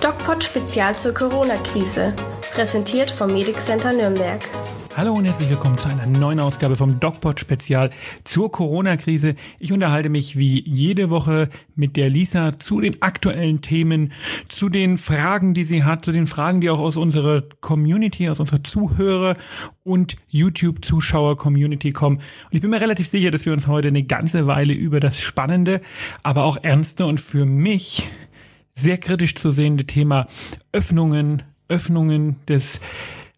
DocPod Spezial zur Corona-Krise. Präsentiert vom Medic Center Nürnberg. Hallo und herzlich willkommen zu einer neuen Ausgabe vom DocPod Spezial zur Corona-Krise. Ich unterhalte mich wie jede Woche mit der Lisa zu den aktuellen Themen, zu den Fragen, die sie hat, zu den Fragen, die auch aus unserer Community, aus unserer Zuhörer und YouTube-Zuschauer-Community kommen. Und ich bin mir relativ sicher, dass wir uns heute eine ganze Weile über das spannende, aber auch ernste und für mich sehr kritisch zu sehende Thema Öffnungen, Öffnungen des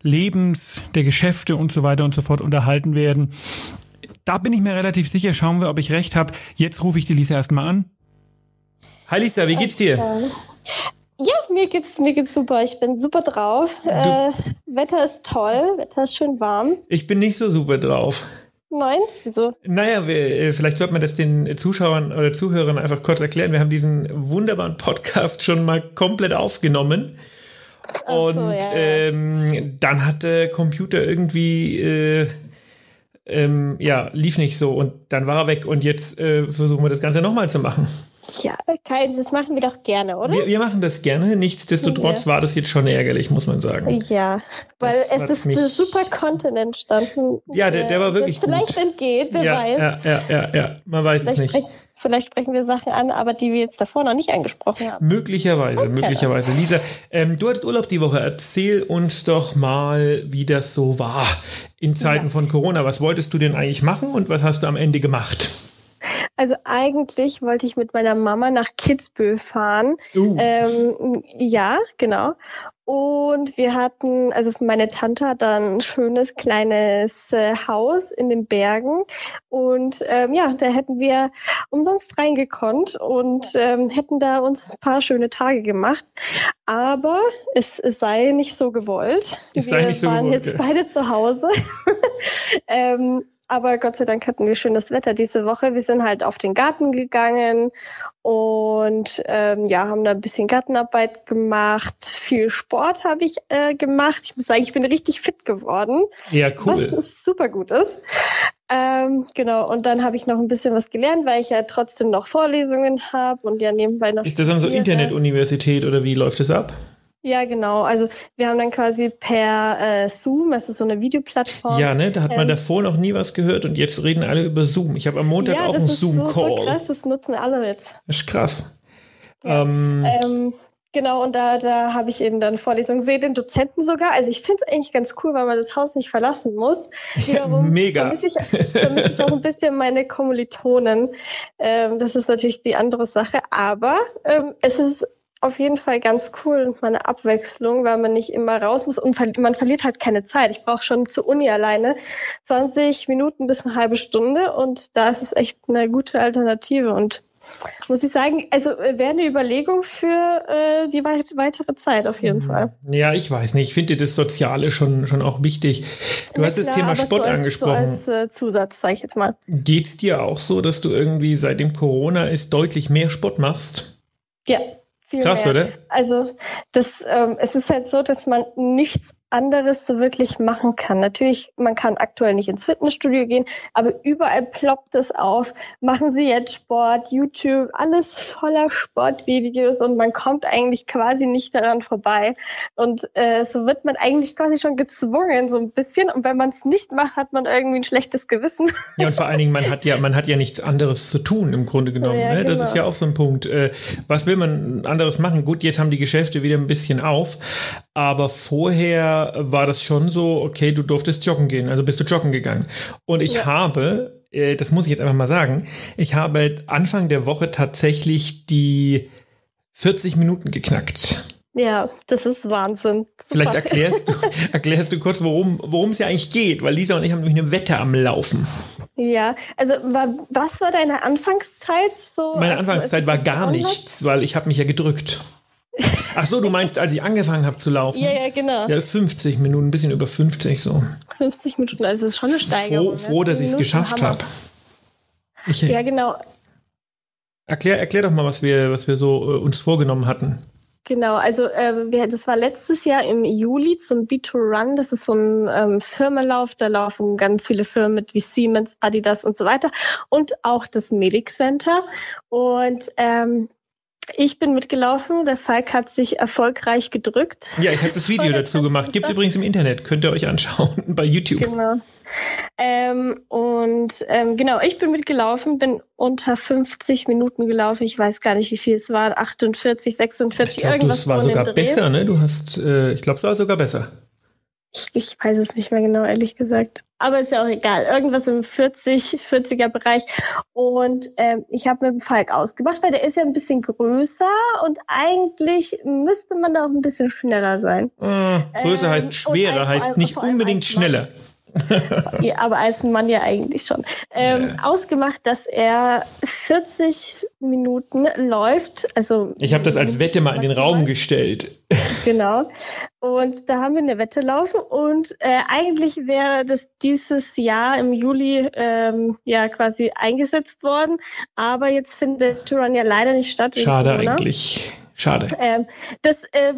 Lebens, der Geschäfte und so weiter und so fort unterhalten werden. Da bin ich mir relativ sicher. Schauen wir, ob ich recht habe. Jetzt rufe ich die Lisa erstmal an. Hi Lisa, wie geht's dir? Ja, mir geht's, mir geht's super. Ich bin super drauf. Äh, Wetter ist toll, Wetter ist schön warm. Ich bin nicht so super drauf. Nein? Wieso? Naja, wir, äh, vielleicht sollte man das den Zuschauern oder Zuhörern einfach kurz erklären. Wir haben diesen wunderbaren Podcast schon mal komplett aufgenommen. Und so, ja, ähm, dann hat der Computer irgendwie, äh, ähm, ja, lief nicht so und dann war er weg und jetzt äh, versuchen wir das Ganze nochmal zu machen. Ja, kein, das machen wir doch gerne, oder? Wir, wir machen das gerne. Nichtsdestotrotz ja. war das jetzt schon ärgerlich, muss man sagen. Ja, weil das es ist super Content entstanden. Ja, der, der war wirklich vielleicht gut. entgeht, wer ja, weiß. Ja, ja, ja, ja, man weiß vielleicht es nicht. Vielleicht sprechen wir Sachen an, aber die wir jetzt davor noch nicht angesprochen haben. Möglicherweise, möglicherweise. Lisa, ähm, du hattest Urlaub die Woche. Erzähl uns doch mal, wie das so war in Zeiten ja. von Corona. Was wolltest du denn eigentlich machen und was hast du am Ende gemacht? Also eigentlich wollte ich mit meiner Mama nach Kitzbühel fahren. Uh. Ähm, ja, genau. Und wir hatten, also meine Tante hat da ein schönes kleines äh, Haus in den Bergen. Und ähm, ja, da hätten wir umsonst reingekonnt und ähm, hätten da uns ein paar schöne Tage gemacht. Aber es, es sei nicht so gewollt. Es wir nicht so waren gewollt, jetzt beide zu Hause. ähm, aber Gott sei Dank hatten wir schönes Wetter diese Woche. Wir sind halt auf den Garten gegangen und ähm, ja, haben da ein bisschen Gartenarbeit gemacht. Viel Sport habe ich äh, gemacht. Ich muss sagen, ich bin richtig fit geworden. Ja, cool. Was super gut ist. Ähm, genau, und dann habe ich noch ein bisschen was gelernt, weil ich ja trotzdem noch Vorlesungen habe und ja nebenbei noch. Ist das dann so Internetuniversität oder wie läuft das ab? Ja, genau. Also wir haben dann quasi per äh, Zoom, das ist so eine Videoplattform. Ja, ne, da hat man ähm, davor noch nie was gehört und jetzt reden alle über Zoom. Ich habe am Montag ja, auch einen Zoom-Call. So krass, das nutzen alle jetzt. Das ist krass. Ja. Ähm, ähm, genau, und da, da habe ich eben dann Vorlesungen, sehe den Dozenten sogar. Also ich finde es eigentlich ganz cool, weil man das Haus nicht verlassen muss. Wiederum Mega. Vermisse ich, vermisse ich auch ein bisschen meine Kommilitonen. Ähm, das ist natürlich die andere Sache, aber ähm, es ist auf jeden Fall ganz cool und mal eine Abwechslung, weil man nicht immer raus muss und man verliert halt keine Zeit. Ich brauche schon zur Uni alleine 20 Minuten bis eine halbe Stunde und da ist es echt eine gute Alternative und muss ich sagen, also äh, wäre eine Überlegung für äh, die weitere Zeit auf jeden mhm. Fall. Ja, ich weiß nicht. Ich finde das Soziale schon, schon auch wichtig. Du ja, hast klar, das Thema Sport so als, angesprochen. So als äh, Zusatz, sage ich jetzt mal. Geht's dir auch so, dass du irgendwie seitdem Corona ist deutlich mehr Sport machst? Ja, viel Krass, mehr. oder? Also das, ähm, es ist halt so, dass man nichts anderes so wirklich machen kann. Natürlich, man kann aktuell nicht ins Fitnessstudio gehen, aber überall ploppt es auf. Machen Sie jetzt Sport, YouTube, alles voller Sportvideos und man kommt eigentlich quasi nicht daran vorbei. Und äh, so wird man eigentlich quasi schon gezwungen, so ein bisschen. Und wenn man es nicht macht, hat man irgendwie ein schlechtes Gewissen. Ja, und vor allen Dingen, man hat ja, man hat ja nichts anderes zu tun im Grunde genommen. Ja, ne? Das genau. ist ja auch so ein Punkt. Äh, was will man anderes machen? Gut, jetzt haben die Geschäfte wieder ein bisschen auf, aber vorher war das schon so, okay, du durftest joggen gehen, also bist du joggen gegangen. Und ich ja. habe, äh, das muss ich jetzt einfach mal sagen, ich habe Anfang der Woche tatsächlich die 40 Minuten geknackt. Ja, das ist Wahnsinn. Vielleicht erklärst du, erklärst du kurz, worum es ja eigentlich geht, weil Lisa und ich haben nämlich eine Wette am Laufen. Ja, also was war deine Anfangszeit so? Meine also, Anfangszeit war gar nichts, weil ich habe mich ja gedrückt. Ach so, du meinst, als ich angefangen habe zu laufen? Ja, ja, genau. Ja, 50 Minuten, ein bisschen über 50 so. 50 Minuten, also das ist schon eine Steigerung. Froh, froh dass ich es geschafft habe. Ja, genau. Erklär, erklär doch mal, was wir, was wir so äh, uns vorgenommen hatten. Genau, also äh, wir, das war letztes Jahr im Juli zum B2Run. Das ist so ein ähm, Firmenlauf, da laufen ganz viele Firmen mit wie Siemens, Adidas und so weiter und auch das Medic Center. Und ähm, Ich bin mitgelaufen. Der Falk hat sich erfolgreich gedrückt. Ja, ich habe das Video dazu gemacht. Gibt es übrigens im Internet. Könnt ihr euch anschauen bei YouTube. Genau. Ähm, und ähm, genau, ich bin mitgelaufen, bin unter 50 Minuten gelaufen. Ich weiß gar nicht, wie viel es waren. 48, 46, ich glaub, irgendwas. Es war sogar besser, ne? Du hast, äh, ich glaube, es war sogar besser. Ich, ich weiß es nicht mehr genau, ehrlich gesagt. Aber ist ja auch egal. Irgendwas im 40, 40er Bereich. Und ähm, ich habe mit dem Falk ausgemacht, weil der ist ja ein bisschen größer und eigentlich müsste man da auch ein bisschen schneller sein. Äh, größer ähm, heißt schwerer, heißt nicht unbedingt schneller. ja, aber als Mann ja eigentlich schon. Ähm, ja. Ausgemacht, dass er 40 Minuten läuft. Also ich habe das als Wette mal in den Raum gestellt. Genau. Und da haben wir eine Wette laufen und äh, eigentlich wäre das dieses Jahr im Juli ähm, ja quasi eingesetzt worden, aber jetzt findet Touran ja leider nicht statt. Schade eigentlich. Schade. Ähm, das äh,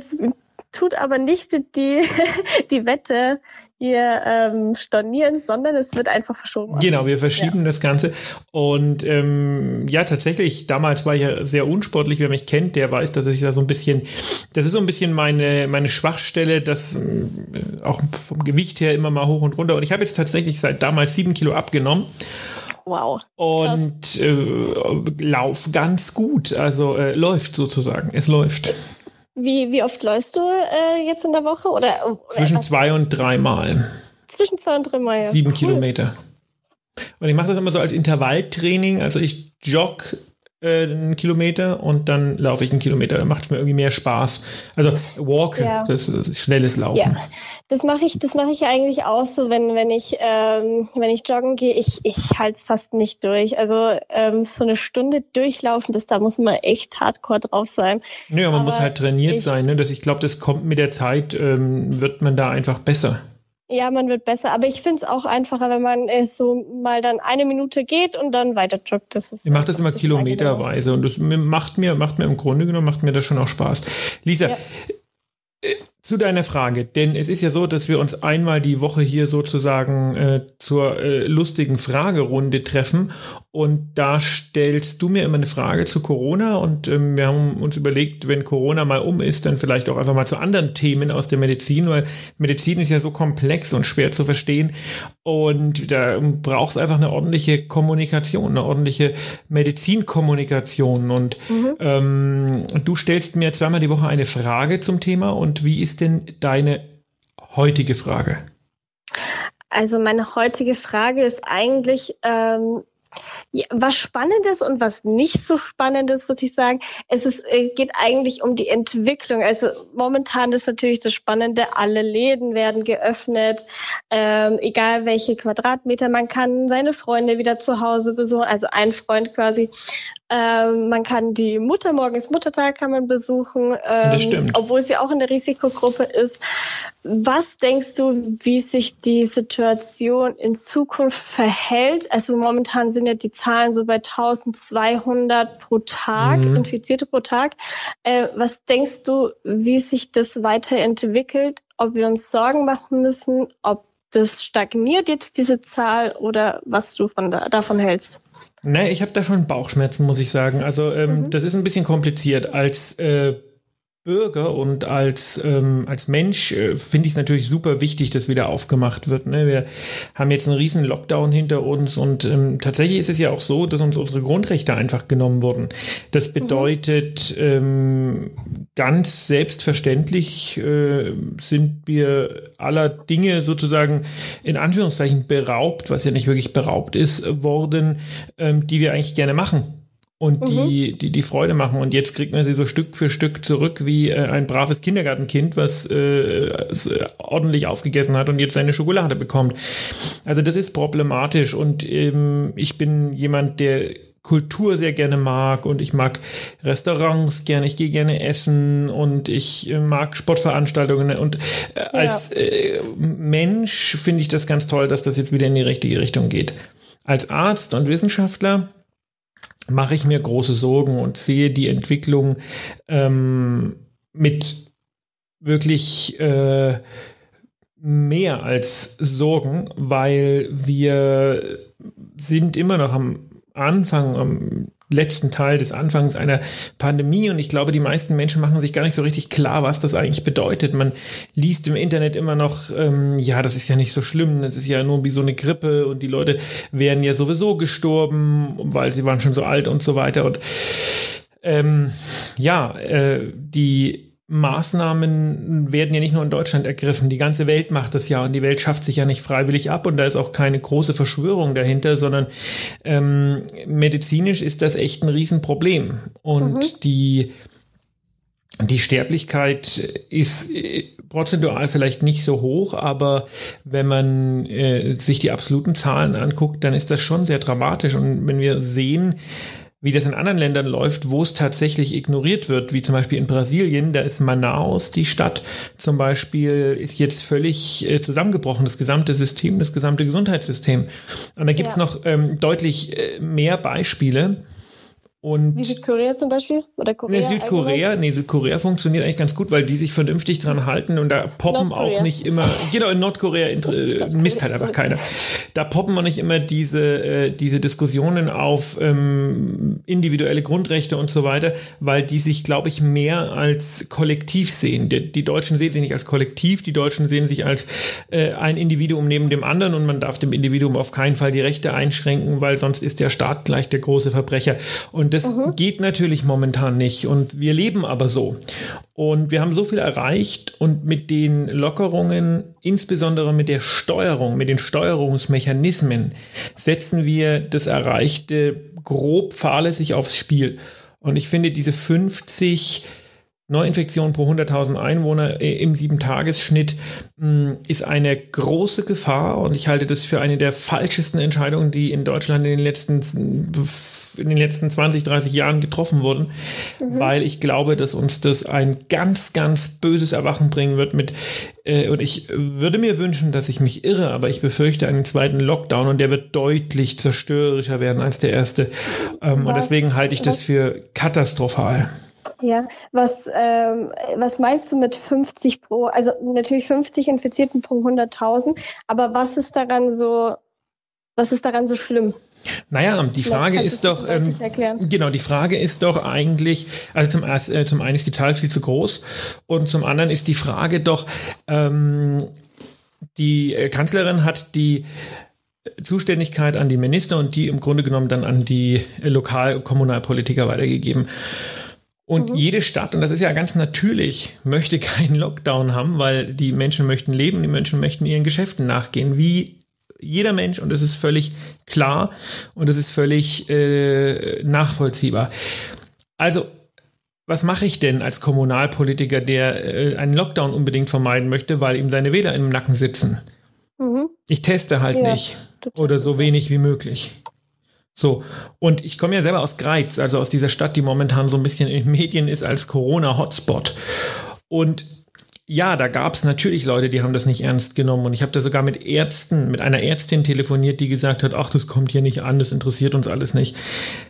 tut aber nicht die, die Wette hier ähm, stornieren, sondern es wird einfach verschoben. Genau, wir verschieben ja. das Ganze. Und ähm, ja, tatsächlich, damals war ich ja sehr unsportlich. Wer mich kennt, der weiß, dass ich da so ein bisschen, das ist so ein bisschen meine, meine Schwachstelle, das äh, auch vom Gewicht her immer mal hoch und runter. Und ich habe jetzt tatsächlich seit damals sieben Kilo abgenommen. Wow. Und äh, lauf ganz gut. Also äh, läuft sozusagen. Es läuft. Wie, wie oft läufst du äh, jetzt in der Woche? Oder, oder Zwischen etwas? zwei und drei Mal. Zwischen zwei und drei Mal, ja. Sieben cool. Kilometer. Und ich mache das immer so als Intervalltraining. Also ich jogge äh, einen Kilometer und dann laufe ich einen Kilometer. Da macht es mir irgendwie mehr Spaß. Also Walk, ja. das ist schnelles Laufen. Ja. Das mache ich, das mache ich eigentlich auch so, wenn wenn ich ähm, wenn ich joggen gehe, ich ich halte es fast nicht durch. Also ähm, so eine Stunde durchlaufen, das da muss man echt Hardcore drauf sein. Nö, man Aber muss halt trainiert ich, sein. Ne? Das, ich glaube, das kommt mit der Zeit, ähm, wird man da einfach besser. Ja, man wird besser. Aber ich finde es auch einfacher, wenn man äh, so mal dann eine Minute geht und dann weiter joggt. Das ist ich mache das immer kilometerweise und das macht mir, macht mir im Grunde genommen, macht mir das schon auch Spaß. Lisa, ja. Zu deiner Frage, denn es ist ja so, dass wir uns einmal die Woche hier sozusagen äh, zur äh, lustigen Fragerunde treffen. Und da stellst du mir immer eine Frage zu Corona. Und ähm, wir haben uns überlegt, wenn Corona mal um ist, dann vielleicht auch einfach mal zu anderen Themen aus der Medizin, weil Medizin ist ja so komplex und schwer zu verstehen. Und da braucht es einfach eine ordentliche Kommunikation, eine ordentliche Medizinkommunikation. Und mhm. ähm, du stellst mir zweimal die Woche eine Frage zum Thema. Und wie ist ist denn deine heutige Frage? Also meine heutige Frage ist eigentlich, ähm, ja, was Spannendes und was nicht so Spannendes, muss ich sagen. Es ist, äh, geht eigentlich um die Entwicklung. Also momentan ist natürlich das Spannende, alle Läden werden geöffnet, ähm, egal welche Quadratmeter. Man kann seine Freunde wieder zu Hause besuchen, also ein Freund quasi. Ähm, man kann die Mutter, morgens Muttertag kann man besuchen, ähm, obwohl sie auch in der Risikogruppe ist. Was denkst du, wie sich die Situation in Zukunft verhält? Also momentan sind ja die Zahlen so bei 1200 pro Tag, mhm. Infizierte pro Tag. Äh, was denkst du, wie sich das weiterentwickelt? Ob wir uns Sorgen machen müssen, ob das stagniert jetzt diese Zahl oder was du von da, davon hältst? Ne, ich habe da schon Bauchschmerzen, muss ich sagen. Also ähm, mhm. das ist ein bisschen kompliziert. Als äh, Bürger und als, ähm, als Mensch äh, finde ich es natürlich super wichtig, dass wieder aufgemacht wird. Ne? Wir haben jetzt einen riesen Lockdown hinter uns und ähm, tatsächlich ist es ja auch so, dass uns unsere Grundrechte einfach genommen wurden. Das mhm. bedeutet, mhm. ähm, ganz selbstverständlich äh, sind wir aller Dinge sozusagen in Anführungszeichen beraubt, was ja nicht wirklich beraubt ist, worden, ähm, die wir eigentlich gerne machen und mhm. die, die, die Freude machen. Und jetzt kriegt man sie so Stück für Stück zurück wie äh, ein braves Kindergartenkind, was äh, ordentlich aufgegessen hat und jetzt seine Schokolade bekommt. Also das ist problematisch und ähm, ich bin jemand, der Kultur sehr gerne mag und ich mag Restaurants gerne, ich gehe gerne essen und ich äh, mag Sportveranstaltungen und äh, als äh, Mensch finde ich das ganz toll, dass das jetzt wieder in die richtige Richtung geht. Als Arzt und Wissenschaftler mache ich mir große Sorgen und sehe die Entwicklung ähm, mit wirklich äh, mehr als Sorgen, weil wir sind immer noch am Anfang, am letzten Teil des Anfangs einer Pandemie und ich glaube, die meisten Menschen machen sich gar nicht so richtig klar, was das eigentlich bedeutet. Man liest im Internet immer noch, ähm, ja, das ist ja nicht so schlimm, das ist ja nur wie so eine Grippe und die Leute wären ja sowieso gestorben, weil sie waren schon so alt und so weiter und ähm, ja, äh, die Maßnahmen werden ja nicht nur in Deutschland ergriffen. Die ganze Welt macht das ja und die Welt schafft sich ja nicht freiwillig ab und da ist auch keine große Verschwörung dahinter, sondern ähm, medizinisch ist das echt ein Riesenproblem. Und mhm. die, die Sterblichkeit ist äh, prozentual vielleicht nicht so hoch, aber wenn man äh, sich die absoluten Zahlen anguckt, dann ist das schon sehr dramatisch. Und wenn wir sehen, wie das in anderen Ländern läuft, wo es tatsächlich ignoriert wird, wie zum Beispiel in Brasilien, da ist Manaus, die Stadt zum Beispiel, ist jetzt völlig äh, zusammengebrochen, das gesamte System, das gesamte Gesundheitssystem. Und da gibt es ja. noch ähm, deutlich äh, mehr Beispiele. Und Wie Südkorea zum Beispiel? Oder Korea? Nee, Südkorea, nee, Südkorea funktioniert eigentlich ganz gut, weil die sich vernünftig dran halten und da poppen Nordkorea. auch nicht immer, genau, in Nordkorea äh, misst halt einfach keiner. Da poppen auch nicht immer diese, äh, diese Diskussionen auf ähm, individuelle Grundrechte und so weiter, weil die sich, glaube ich, mehr als kollektiv sehen. Die, die, Deutschen sehen sich nicht als Kollektiv, die Deutschen sehen sich als äh, ein Individuum neben dem anderen und man darf dem Individuum auf keinen Fall die Rechte einschränken, weil sonst ist der Staat gleich der große Verbrecher. Und das mhm. geht natürlich momentan nicht. Und wir leben aber so. Und wir haben so viel erreicht und mit den Lockerungen, insbesondere mit der Steuerung, mit den Steuerungsmechanismen, setzen wir das Erreichte grob fahrlässig aufs Spiel. Und ich finde diese 50 Neuinfektionen pro 100.000 Einwohner äh, im Sieben-Tages-Schnitt hm, ist eine große Gefahr und ich halte das für eine der falschesten Entscheidungen, die in Deutschland in den letzten, in den letzten 20, 30 Jahren getroffen wurden, mhm. weil ich glaube, dass uns das ein ganz, ganz böses Erwachen bringen wird mit, äh, und ich würde mir wünschen, dass ich mich irre, aber ich befürchte einen zweiten Lockdown und der wird deutlich zerstörerischer werden als der erste. Ähm, und deswegen halte ich das für katastrophal. Ja, was, ähm, was meinst du mit 50 pro, also natürlich 50 Infizierten pro 100.000, aber was ist daran so, was ist daran so schlimm? Naja, die Frage ist doch, ähm, genau, die Frage ist doch eigentlich, also zum, äh, zum einen ist die Zahl viel zu groß und zum anderen ist die Frage doch, ähm, die äh, Kanzlerin hat die Zuständigkeit an die Minister und die im Grunde genommen dann an die äh, Lokal-Kommunalpolitiker weitergegeben. Und mhm. jede Stadt, und das ist ja ganz natürlich, möchte keinen Lockdown haben, weil die Menschen möchten leben, die Menschen möchten ihren Geschäften nachgehen, wie jeder Mensch. Und das ist völlig klar und das ist völlig äh, nachvollziehbar. Also, was mache ich denn als Kommunalpolitiker, der äh, einen Lockdown unbedingt vermeiden möchte, weil ihm seine Wähler im Nacken sitzen? Mhm. Ich teste halt ja, nicht oder so wenig wie möglich. So, und ich komme ja selber aus Greiz, also aus dieser Stadt, die momentan so ein bisschen in den Medien ist als Corona-Hotspot. Und ja, da gab es natürlich Leute, die haben das nicht ernst genommen. Und ich habe da sogar mit Ärzten, mit einer Ärztin telefoniert, die gesagt hat, ach, das kommt hier nicht an, das interessiert uns alles nicht.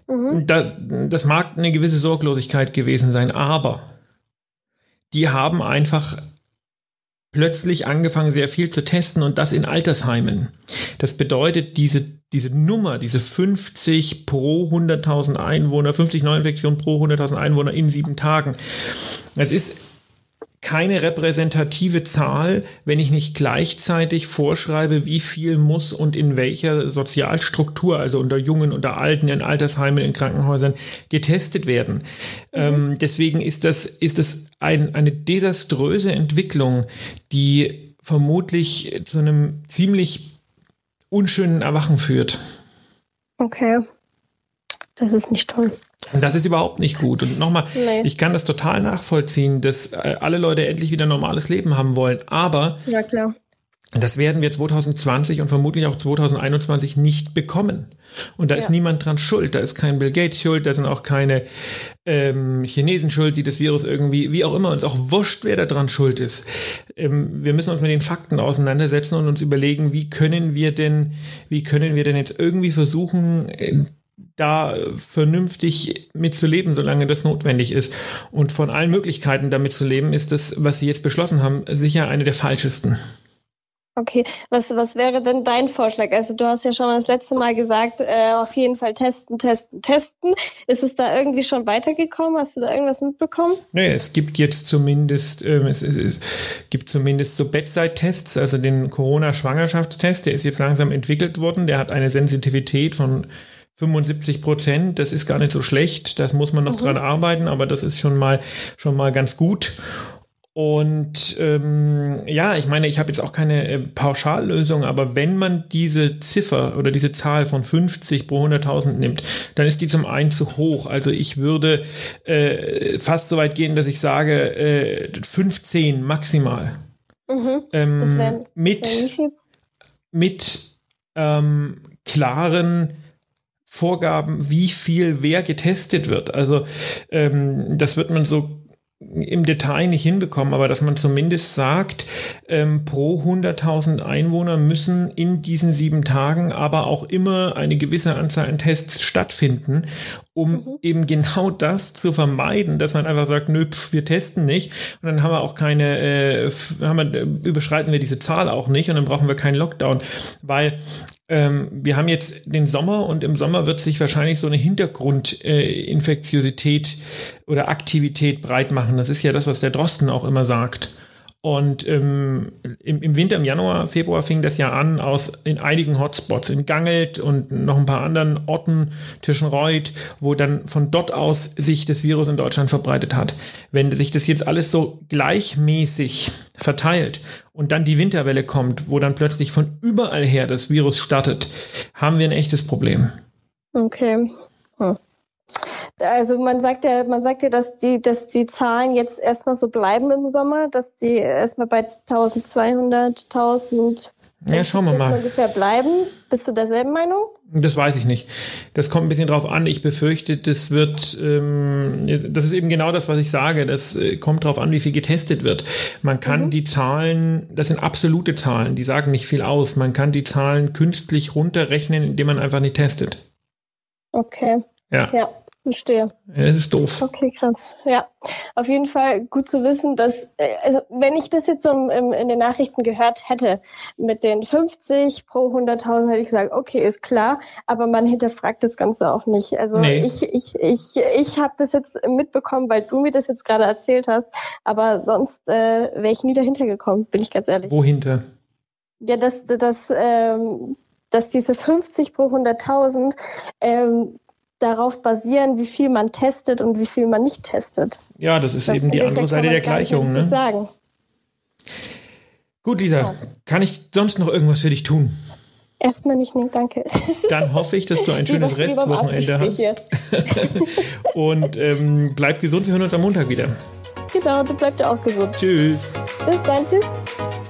Mhm. Da, das mag eine gewisse Sorglosigkeit gewesen sein, aber die haben einfach plötzlich angefangen, sehr viel zu testen und das in Altersheimen. Das bedeutet, diese, diese Nummer, diese 50 pro 100.000 Einwohner, 50 Neuinfektionen pro 100.000 Einwohner in sieben Tagen. Das ist keine repräsentative Zahl, wenn ich nicht gleichzeitig vorschreibe, wie viel muss und in welcher Sozialstruktur, also unter Jungen, unter Alten, in Altersheimen, in Krankenhäusern, getestet werden. Mhm. Ähm, deswegen ist das, ist das ein, eine desaströse Entwicklung, die vermutlich zu einem ziemlich unschönen Erwachen führt. Okay. Das ist nicht toll. Und das ist überhaupt nicht gut. Und nochmal, nee. ich kann das total nachvollziehen, dass äh, alle Leute endlich wieder ein normales Leben haben wollen. Aber ja, klar. Das werden wir 2020 und vermutlich auch 2021 nicht bekommen. Und da ja. ist niemand dran schuld. Da ist kein Bill Gates schuld, da sind auch keine ähm, Chinesen schuld, die das Virus irgendwie, wie auch immer, uns auch wurscht, wer da dran schuld ist. Ähm, wir müssen uns mit den Fakten auseinandersetzen und uns überlegen, wie können wir denn, wie können wir denn jetzt irgendwie versuchen, äh, da vernünftig mitzuleben, solange das notwendig ist. Und von allen Möglichkeiten damit zu leben, ist das, was Sie jetzt beschlossen haben, sicher eine der falschesten. Okay, was, was wäre denn dein Vorschlag? Also du hast ja schon das letzte Mal gesagt, äh, auf jeden Fall testen, testen, testen. Ist es da irgendwie schon weitergekommen? Hast du da irgendwas mitbekommen? Nee, es gibt jetzt zumindest, ähm, es, es, es gibt zumindest so Bedside-Tests, also den Corona-Schwangerschaftstest, der ist jetzt langsam entwickelt worden, der hat eine Sensitivität von 75 Prozent, das ist gar nicht so schlecht, das muss man noch mhm. dran arbeiten, aber das ist schon mal, schon mal ganz gut. Und ähm, ja, ich meine, ich habe jetzt auch keine äh, Pauschallösung, aber wenn man diese Ziffer oder diese Zahl von 50 pro 100.000 nimmt, dann ist die zum einen zu hoch. Also ich würde äh, fast so weit gehen, dass ich sage äh, 15 maximal. Mhm, ähm, das wär, mit das wär mit ähm, klaren Vorgaben, wie viel wer getestet wird. Also ähm, das wird man so im Detail nicht hinbekommen, aber dass man zumindest sagt, ähm, pro 100.000 Einwohner müssen in diesen sieben Tagen aber auch immer eine gewisse Anzahl an Tests stattfinden, um mhm. eben genau das zu vermeiden, dass man einfach sagt, nö, pf, wir testen nicht und dann haben wir auch keine, äh, haben wir, überschreiten wir diese Zahl auch nicht und dann brauchen wir keinen Lockdown, weil ähm, wir haben jetzt den Sommer und im Sommer wird sich wahrscheinlich so eine Hintergrundinfektiosität äh, oder Aktivität breit machen. Das ist ja das, was der Drosten auch immer sagt. Und ähm, im, im, Winter, im Januar, Februar fing das ja an aus in einigen Hotspots, in Gangelt und noch ein paar anderen Orten, Tischenreuth, wo dann von dort aus sich das Virus in Deutschland verbreitet hat. Wenn sich das jetzt alles so gleichmäßig verteilt und dann die Winterwelle kommt, wo dann plötzlich von überall her das Virus startet, haben wir ein echtes Problem. Okay. Hm. Also man sagt ja, man sagt ja, dass die, dass die Zahlen jetzt erstmal so bleiben im Sommer, dass die erstmal bei 1200, 1000 ja, schauen wir mal. ungefähr bleiben. Bist du derselben Meinung? Das weiß ich nicht. Das kommt ein bisschen drauf an. Ich befürchte, das wird, ähm, das ist eben genau das, was ich sage. Das äh, kommt drauf an, wie viel getestet wird. Man kann mhm. die Zahlen, das sind absolute Zahlen, die sagen nicht viel aus. Man kann die Zahlen künstlich runterrechnen, indem man einfach nicht testet. Okay. Ja. ja. Verstehe. Ja, das ist doof. Okay, krass. Ja, auf jeden Fall gut zu wissen, dass, äh, also wenn ich das jetzt so im, in den Nachrichten gehört hätte, mit den 50 pro 100.000 hätte ich gesagt, okay, ist klar, aber man hinterfragt das Ganze auch nicht. Also nee. ich, ich, ich, ich habe das jetzt mitbekommen, weil du mir das jetzt gerade erzählt hast, aber sonst äh, wäre ich nie dahinter gekommen, bin ich ganz ehrlich. Wohinter? Ja, dass, dass, ähm, dass diese 50 pro 100.000 ähm, darauf basieren, wie viel man testet und wie viel man nicht testet. Ja, das ist das eben die andere Seite der Gleichung. Ne? Sagen. Gut, Lisa, ja. kann ich sonst noch irgendwas für dich tun? Erstmal nicht, nee, danke. Dann hoffe ich, dass du ein schönes Restwochenende hast. und ähm, bleib gesund, wir hören uns am Montag wieder. Genau, du bleibst auch gesund. Tschüss. Bis dann, tschüss.